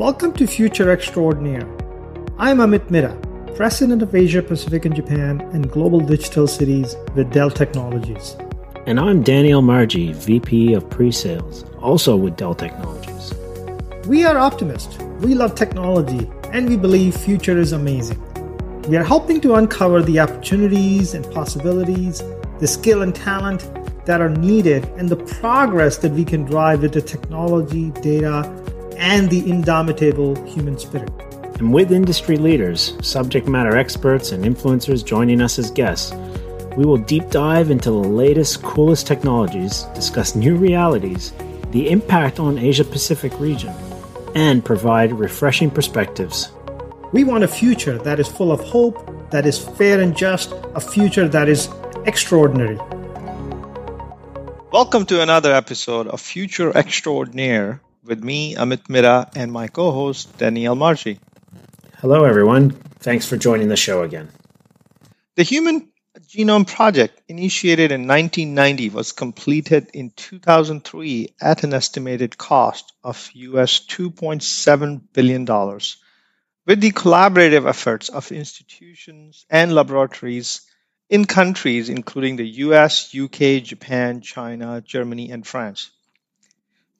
Welcome to Future Extraordinaire. I'm Amit Midha, President of Asia Pacific and Japan and Global Digital Cities with Dell Technologies. And I'm Daniel Margie, VP of Pre-Sales, also with Dell Technologies. We are optimists. We love technology and we believe future is amazing. We are helping to uncover the opportunities and possibilities, the skill and talent that are needed, and the progress that we can drive with the technology, data, and the indomitable human spirit. And with industry leaders, subject matter experts, and influencers joining us as guests, we will deep dive into the latest, coolest technologies, discuss new realities, the impact on Asia Pacific region, and provide refreshing perspectives we want a future that is full of hope, that is fair and just, a future that is extraordinary. Welcome to another episode of Future Extraordinaire with me, Amit Midha, and my co host, Danielle Marchi. Hello, everyone. Thanks for joining the show again. The Human Genome Project, initiated in 1990, was completed in 2003 at an estimated cost of US $2.7 billion with the collaborative efforts of institutions and laboratories in countries including the US, UK, Japan, China, Germany, and France.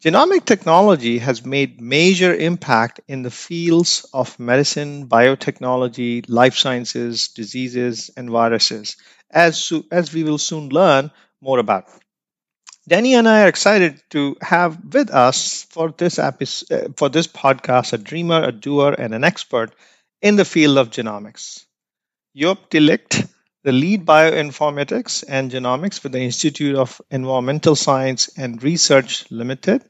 Genomic technology has made major impact in the fields of medicine, biotechnology, life sciences, diseases, and viruses, as, as we will soon learn more about. Danny and I are excited to have with us for this episode, uh, for this podcast a dreamer, a doer, and an expert in the field of genomics. Joep de Ligt, the lead bioinformatics and genomics for the Institute of Environmental Science and Research Limited,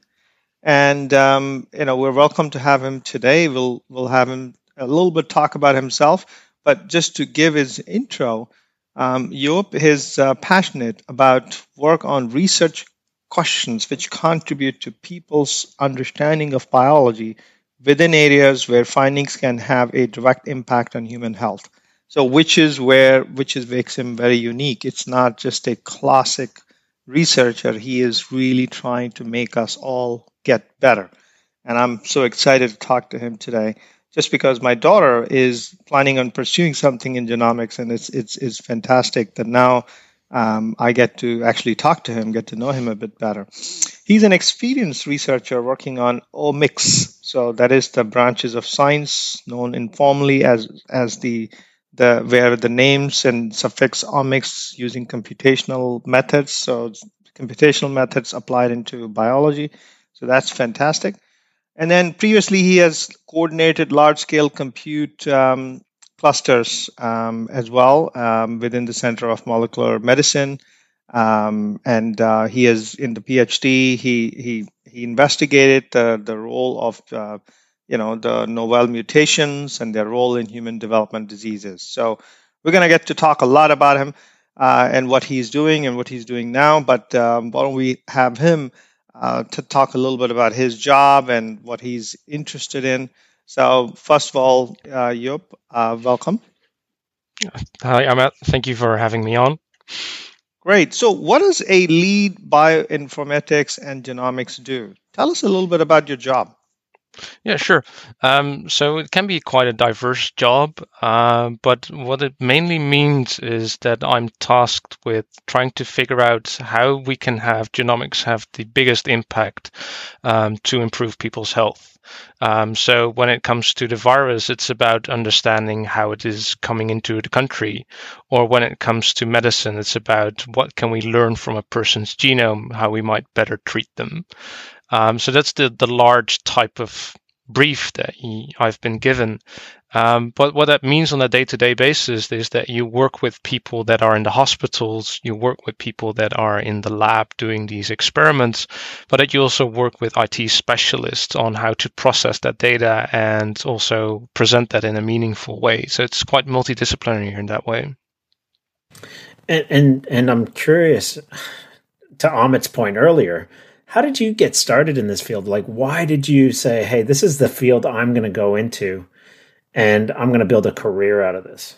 and um, you know we're welcome to have him today. We'll we'll have him a little bit talk about himself, but just to give his intro. Um, is uh, passionate about work on research questions which contribute to people's understanding of biology within areas where findings can have a direct impact on human health. So, which is where which is makes him very unique. It's not just a classic researcher. He is really trying to make us all get better. And I'm so excited to talk to him today, just because my daughter is planning on pursuing something in genomics, and it's it's it's fantastic that now um, I get to actually talk to him, get to know him a bit better. He's an experienced researcher working on omics, so that is the branches of science known informally as as the the where the names and suffix omics using computational methods. So computational methods applied into biology. So that's fantastic. And then previously he has coordinated large scale compute um, clusters um, as well um, within the Center of Molecular Medicine. Um, and uh, he is in the PhD. He he he investigated the the role of uh, you know the novel mutations and their role in human development diseases. So we're going to get to talk a lot about him uh, and what he's doing and what he's doing now. But um, why don't we have him uh, to talk a little bit about his job and what he's interested in? So, first of all, uh, Joep, uh, welcome. Hi, Amit. Thank you for having me on. Great. So, what does a lead bioinformatics and genomics do? Tell us a little bit about your job. Yeah, sure. Um, so it can be quite a diverse job, uh, but what it mainly means is that I'm tasked with trying to figure out how we can have genomics have the biggest impact um, to improve people's health. Um, so when it comes to the virus, it's about understanding how it is coming into the country, or when it comes to medicine, it's about what can we learn from a person's genome, how we might better treat them. Um, so that's the the large type of brief that I've been given. Um, but what that means on a day to day basis is that you work with people that are in the hospitals, you work with people that are in the lab doing these experiments, but that you also work with IT specialists on how to process that data and also present that in a meaningful way. So it's quite multidisciplinary in that way. And and, and I'm curious to Amit's point earlier how did you get started in this field? Like, why did you say, hey, this is the field I'm going to go into and I'm going to build a career out of this?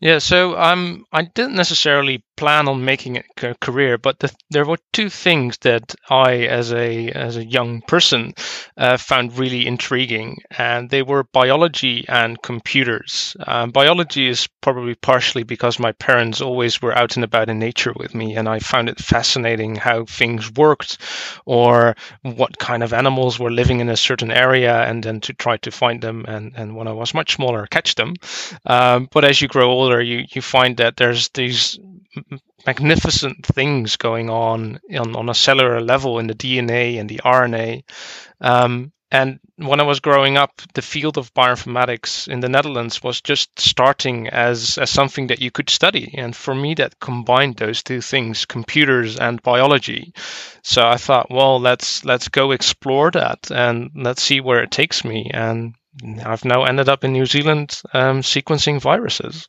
Yeah, so um, I didn't necessarily plan on making a career, but the, there were two things that I, as a as a young person, uh, found really intriguing, and they were biology and computers. Um, biology is probably partially because my parents always were out and about in nature with me, and I found it fascinating how things worked, or what kind of animals were living in a certain area, and then to try to find them, and and when I was much smaller, catch them. Um, but as you grow older, you you find that there's these magnificent things going on, on on a cellular level in the DNA and the RNA. Um, and when I was growing up, the field of bioinformatics in the Netherlands was just starting as, as something that you could study. And for me, that combined those two things, computers and biology. So I thought, well, let's let's go explore that and let's see where it takes me. And I've now ended up in New Zealand um, sequencing viruses.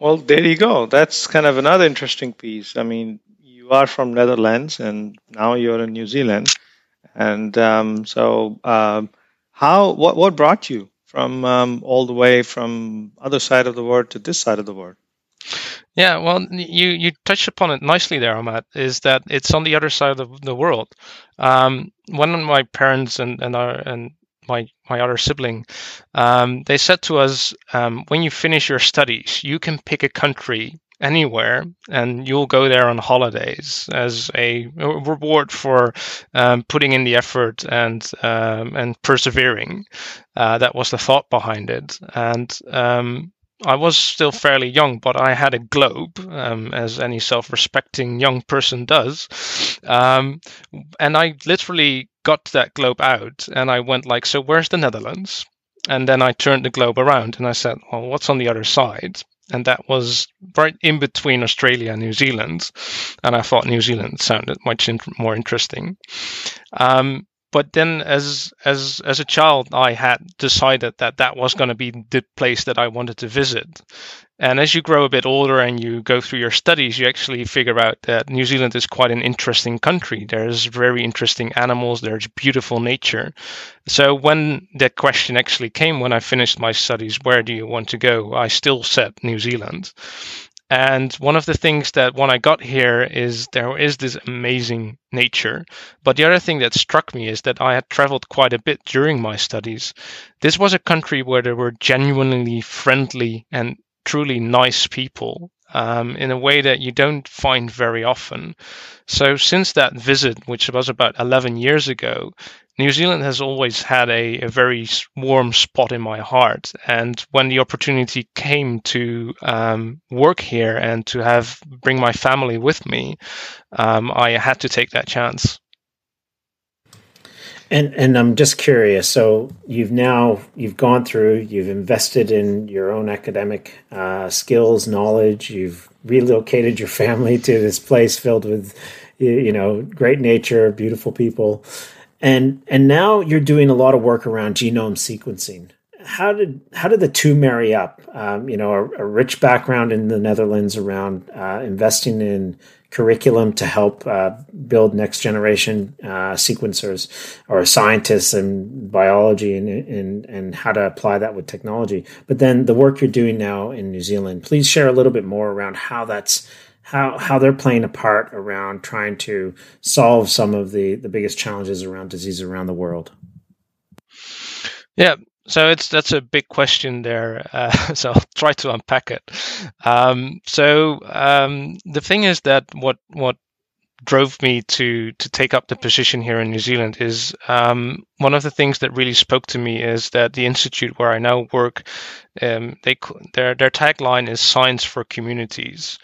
Well, there you go. That's kind of another interesting piece. I mean, you are from Netherlands, and now you're in New Zealand, and um, so um, how what what brought you from um, all the way from other side of the world to this side of the world? Yeah, well, you you touched upon it nicely there, Ahmad. Is that it's on the other side of the world. Um, one of my parents and and our and my my other sibling, um, they said to us, um, when you finish your studies, you can pick a country anywhere and you'll go there on holidays as a reward for um, putting in the effort and um, and persevering. Uh, that was the thought behind it, and um, I was still fairly young, but I had a globe, um, as any self-respecting young person does, um, and I literally got that globe out, and I went like, "So where's the Netherlands?" And then I turned the globe around, and I said, "Well, what's on the other side?" And that was right in between Australia and New Zealand, and I thought New Zealand sounded much in- more interesting. Um, but then as as as a child i had decided that that was going to be the place that i wanted to visit and as you grow a bit older and you go through your studies you actually figure out that new zealand is quite an interesting country. There's very interesting animals. There's beautiful nature. So when that question actually came when i finished my studies where do you want to go? I still said new zealand. And one of the things that when I got here is there is this amazing nature. But the other thing that struck me is that I had traveled quite a bit during my studies. This was a country where there were genuinely friendly and truly nice people um, in a way that you don't find very often. So, since that visit, which was about 11 years ago, New Zealand has always had a, a, very warm spot in my heart. And when the opportunity came to um, work here and to have bring my family with me, um, I had to take that chance. And and I'm just curious. So you've now you've gone through, you've invested in your own academic uh, skills, knowledge. You've relocated your family to this place filled with, you know, great nature, beautiful people and and now you're doing a lot of work around genome sequencing. How did how did the two marry up? Um, you know, a, a, rich background in the Netherlands around uh, investing in curriculum to help uh, build next generation uh, sequencers or scientists in biology and, and and how to apply that with technology. But then the work you're doing now in New Zealand. Please share a little bit more around how that's how how they're playing a part around trying to solve some of the the biggest challenges around disease around the world. Yeah, so it's that's a big question there. Uh, so I'll try to unpack it. Um, so um, the thing is that what what drove me to to take up the position here in New Zealand is um, one of the things that really spoke to me is that the institute where I now work, um, they their their tagline is science for communities.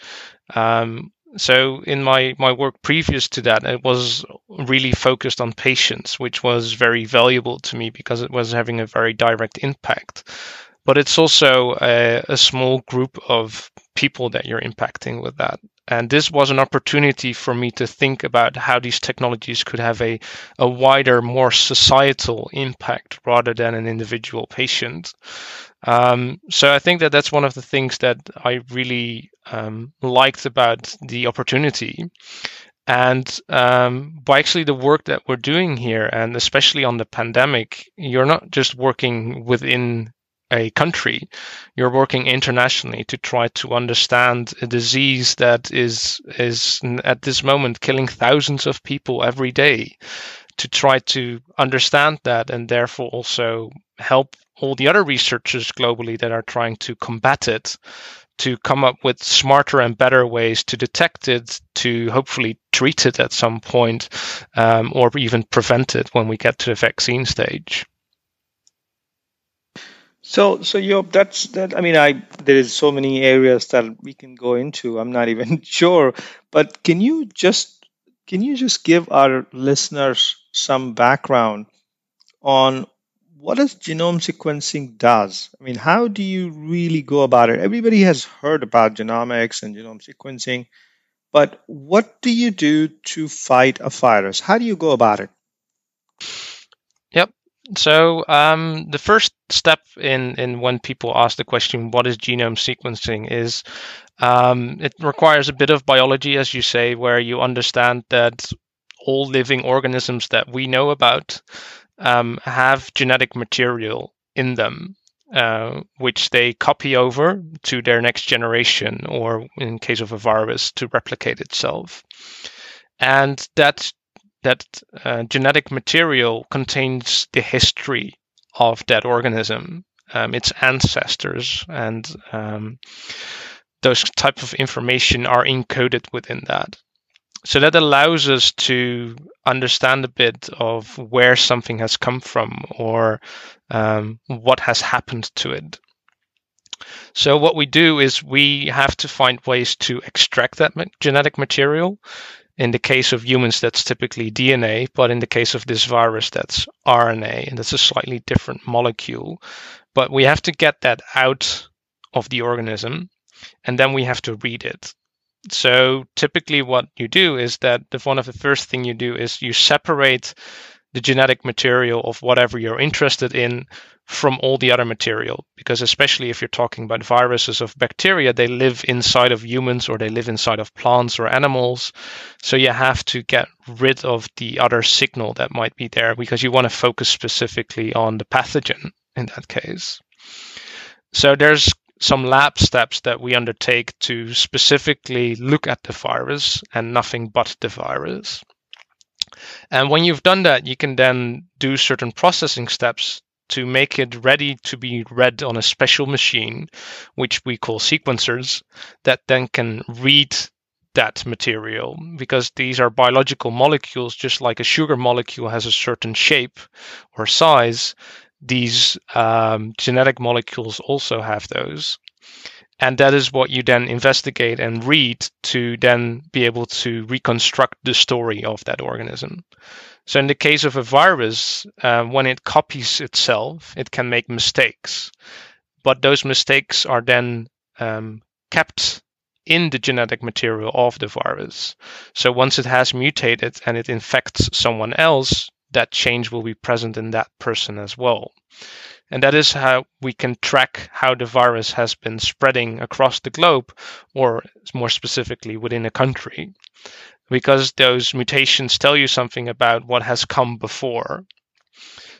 Um, so in my, my work previous to that, it was really focused on patients, which was very valuable to me because it was having a very direct impact. But it's also a, a small group of people that you're impacting with that. And this was an opportunity for me to think about how these technologies could have a, a wider, more societal impact rather than an individual patient. Um, so I think that that's one of the things that I really um, liked about the opportunity. And um, by actually the work that we're doing here, and especially on the pandemic, you're not just working within a country. You're working internationally to try to understand a disease that is is at this moment killing thousands of people every day. To try to understand that and therefore also help all the other researchers globally that are trying to combat it to come up with smarter and better ways to detect it, to hopefully treat it at some point, um, or even prevent it when we get to the vaccine stage. So, so you that's that. I mean, I there is so many areas that we can go into. I'm not even sure, but can you just can you just give our listeners some background on what does genome sequencing does? I mean, how do you really go about it? Everybody has heard about genomics and genome sequencing, but what do you do to fight a virus? How do you go about it? Yep. So um, the first step in in when people ask the question, "What is genome sequencing?" is um, it requires a bit of biology, as you say, where you understand that all living organisms that we know about um, have genetic material in them, uh, which they copy over to their next generation, or in case of a virus, to replicate itself. And that that uh, genetic material contains the history of that organism, um, its ancestors, and um, those type of information are encoded within that. So that allows us to understand a bit of where something has come from or um, what has happened to it. So what we do is we have to find ways to extract that genetic material. In the case of humans, that's typically DNA, but in the case of this virus, that's RNA, and that's a slightly different molecule. But we have to get that out of the organism, and then we have to read it. So typically, what you do is that the, one of the first thing you do is you separate the genetic material of whatever you're interested in from all the other material because especially if you're talking about viruses of bacteria they live inside of humans or they live inside of plants or animals so you have to get rid of the other signal that might be there because you want to focus specifically on the pathogen in that case so there's some lab steps that we undertake to specifically look at the virus and nothing but the virus. And when you've done that, you can then do certain processing steps to make it ready to be read on a special machine, which we call sequencers, that then can read that material because these are biological molecules, just like a sugar molecule has a certain shape or size these um, genetic molecules also have those. And that is what you then investigate and read to then be able to reconstruct the story of that organism. So, in the case of a virus, uh, when it copies itself, it can make mistakes. But those mistakes are then um, kept in the genetic material of the virus. So, once it has mutated and it infects someone else, that change will be present in that person as well. And that is how we can track how the virus has been spreading across the globe, or more specifically within a country, because those mutations tell you something about what has come before.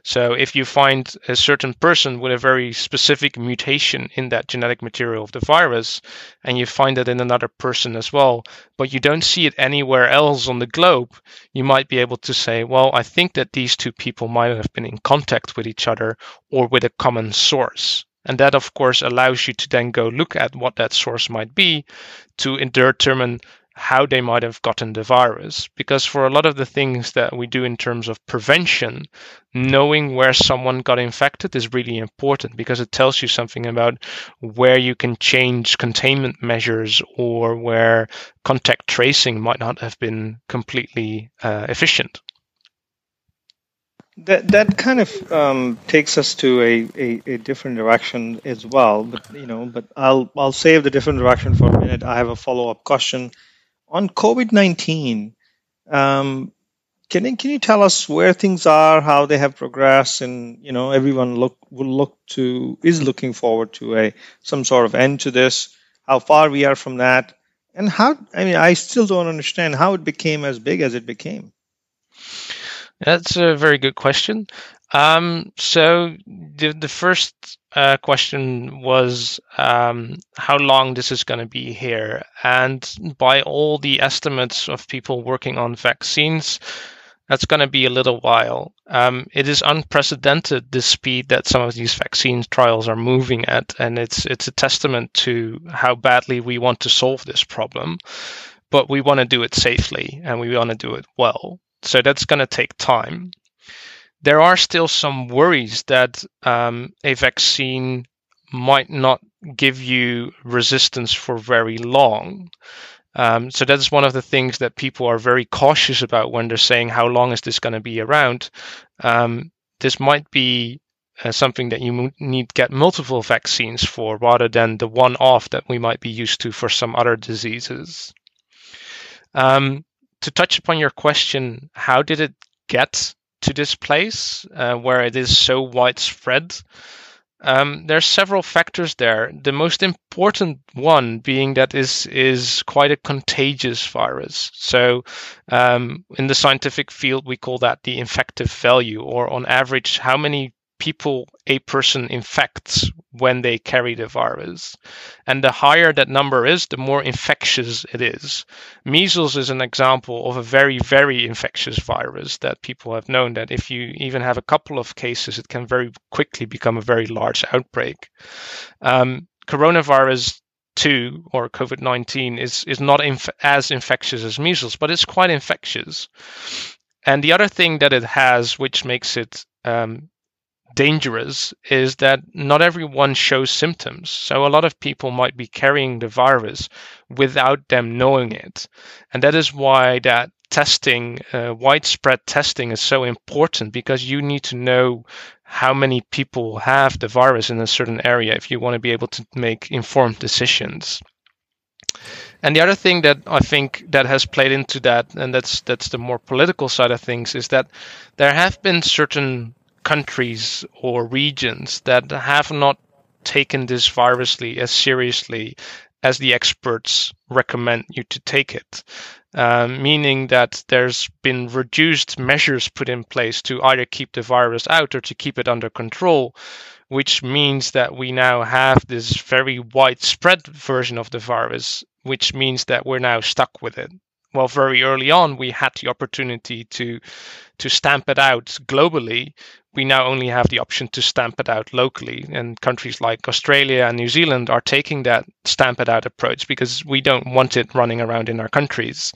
So if you find a certain person with a very specific mutation in that genetic material of the virus, and you find it in another person as well, but you don't see it anywhere else on the globe, you might be able to say, well, I think that these two people might have been in contact with each other or with a common source. And that, of course, allows you to then go look at what that source might be to determine how they might have gotten the virus. Because for a lot of the things that we do in terms of prevention, knowing where someone got infected is really important because it tells you something about where you can change containment measures or where contact tracing might not have been completely uh, efficient. That that kind of um, takes us to a, a, a, different direction as well. But you know, but I'll I'll save the different direction for a minute. I have a follow up question on COVID nineteen, um, can you, can you tell us where things are, how they have progressed, and you know everyone look will look to is looking forward to a some sort of end to this, how far we are from that, and how I mean I still don't understand how it became as big as it became. That's a very good question. Um, so the the first uh, question was um, how long this is going to be here. And by all the estimates of people working on vaccines, that's going to be a little while. Um, it is unprecedented the speed that some of these vaccine trials are moving at, and it's it's a testament to how badly we want to solve this problem. But we want to do it safely, and we want to do it well. So that's going to take time. There are still some worries that um, a vaccine might not give you resistance for very long. Um, so that's one of the things that people are very cautious about when they're saying, how long is this going to be around? Um, this might be uh, something that you need get multiple vaccines for rather than the one off that we might be used to for some other diseases. Um, to touch upon your question, how did it get to this place uh, where it is so widespread? Um, there are several factors there. The most important one being that is is quite a contagious virus. So, um, in the scientific field, we call that the infective value, or on average, how many people a person infects when they carry the virus. And the higher that number is, the more infectious it is. Measles is an example of a very, very infectious virus that people have known that if you even have a couple of cases, it can very quickly become a very large outbreak. Um, coronavirus 2 or COVID 19 is, is not inf- as infectious as measles, but it's quite infectious. And the other thing that it has, which makes it um, dangerous is that not everyone shows symptoms. So a lot of people might be carrying the virus without them knowing it. And that is why that testing, uh, widespread testing is so important because you need to know how many people have the virus in a certain area if you want to be able to make informed decisions. And the other thing that I think that has played into that, and that's that's the more political side of things, is that there have been certain countries or regions that have not taken this virusly as seriously as the experts recommend you to take it. Um, meaning that there's been reduced measures put in place to either keep the virus out or to keep it under control, which means that we now have this very widespread version of the virus, which means that we're now stuck with it well, very early on, we had the opportunity to to stamp it out globally. We now only have the option to stamp it out locally, and countries like Australia and New Zealand are taking that stamp it out approach because we don't want it running around in our countries.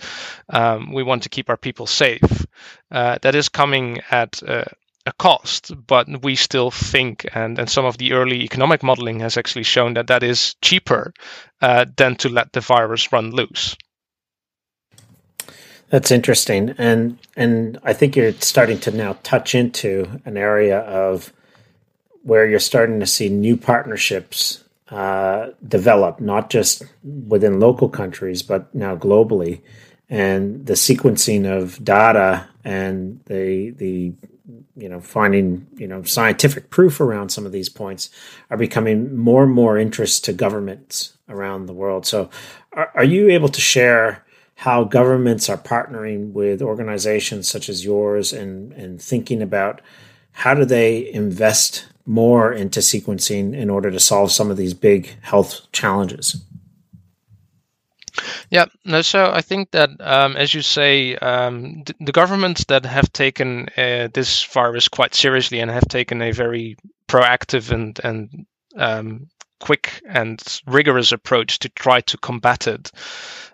Um, we want to keep our people safe. Uh, that is coming at a cost, but we still think, and, and some of the early economic modeling has actually shown that that is cheaper uh, than to let the virus run loose. That's interesting, and and I think you're starting to now touch into an area of where you're starting to see new partnerships uh, develop, not just within local countries, but now globally. And the sequencing of data and the the you know finding you know scientific proof around some of these points are becoming more and more interest to governments around the world. So, are, are you able to share? How governments are partnering with organizations such as yours and, and thinking about how do they invest more into sequencing in order to solve some of these big health challenges? Yeah, no, so I think that, um, as you say, um, th- the governments that have taken uh, this virus quite seriously and have taken a very proactive and and um, quick and rigorous approach to try to combat it.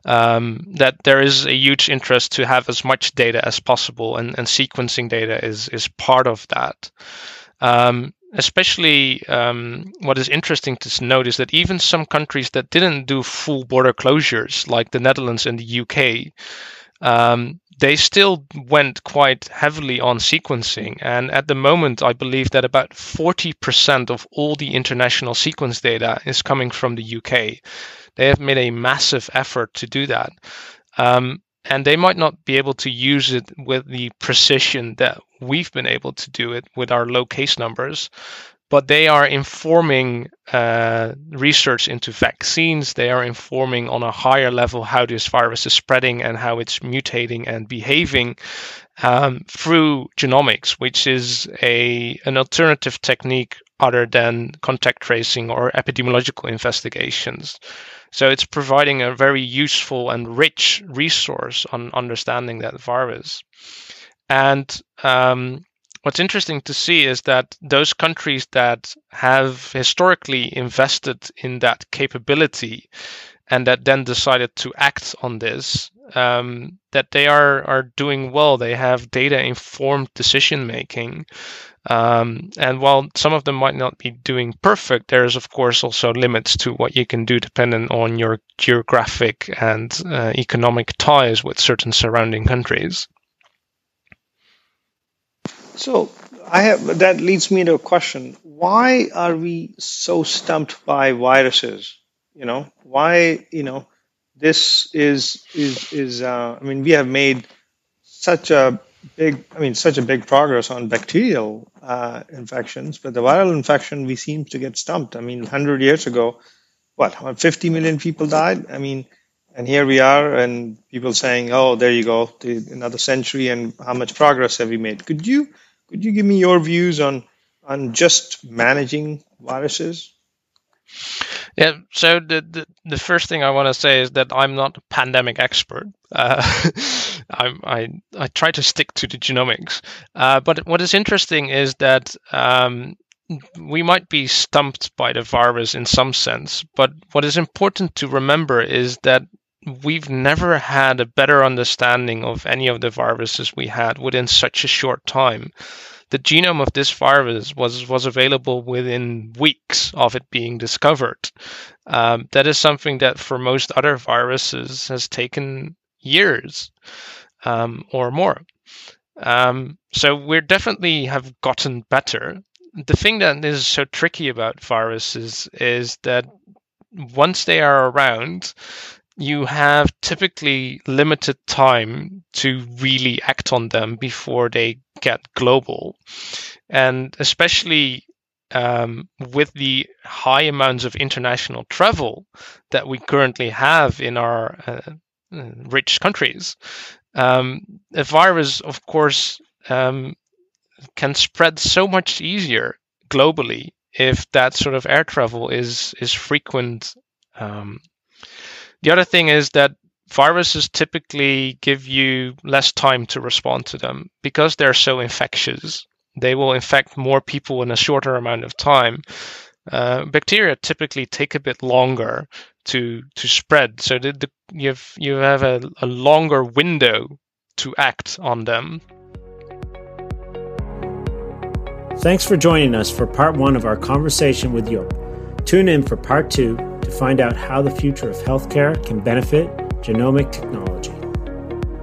Um, that there is a huge interest to have as much data as possible, and, and sequencing data is is part of that. Um, especially um, what is interesting to note is that even some countries that didn't do full border closures, like the Netherlands and the UK, um, they still went quite heavily on sequencing. And at the moment, I believe that about 40% of all the international sequence data is coming from the UK. They have made a massive effort to do that. Um, and they might not be able to use it with the precision that we've been able to do it with our low case numbers but they are informing uh, research into vaccines. They are informing on a higher level how this virus is spreading and how it's mutating and behaving um, through genomics, which is a an alternative technique other than contact tracing or epidemiological investigations. So it's providing a very useful and rich resource on understanding that virus. And um, what's interesting to see is that those countries that have historically invested in that capability and that then decided to act on this, um, that they are are doing well. They have data informed decision making, um, and while some of them might not be doing perfect, there is of course also limits to what you can do depending on your geographic and uh, economic ties with certain surrounding countries. So I have that leads me to a question: Why are we so stumped by viruses? You know, why? You know, this is is is. Uh, I mean, we have made such a big. I mean, such a big progress on bacterial uh, infections, but the viral infection we seem to get stumped. I mean, hundred years ago, what? 50 million people died. I mean, and here we are, and people saying, "Oh, there you go, another century, and how much progress have we made?" Could you could you give me your views on on just managing viruses? Yeah. So the, the, the first thing I want to say is that I'm not a pandemic expert. Uh, I I try to stick to the genomics. Uh, but what is interesting is that um, we might be stumped by the virus in some sense. But what is important to remember is that we've never had a better understanding of any of the viruses we had within such a short time. The genome of this virus was, was available within weeks of it being discovered. Um, that is something that for most other viruses has taken years um, or more. Um, so we definitely have gotten better. The thing that is so tricky about viruses is that once they are around, you have typically limited time to really act on them before they get global. And especially um, with the high amounts of international travel that we currently have in our uh, uh rich countries, um, a virus, of course, um, can spread so much easier globally if that sort of air travel is is frequent um, the other thing is that viruses typically give you less time to respond to them because they're so infectious. They will infect more people in a shorter amount of time. Uh, bacteria typically take a bit longer to to spread, so the, the, you have you have a, a longer window to act on them. Thanks for joining us for part one of our conversation with Joep. Tune in for part two to find out how the future of healthcare can benefit genomic technology.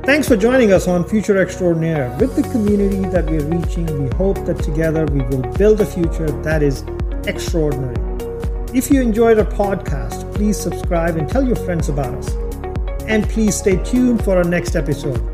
Thanks for joining us on Future Extraordinaire. With the community that we're reaching, we hope that together we will build a future that is extraordinary. If you enjoyed our podcast, please subscribe and tell your friends about us. And please stay tuned for our next episode.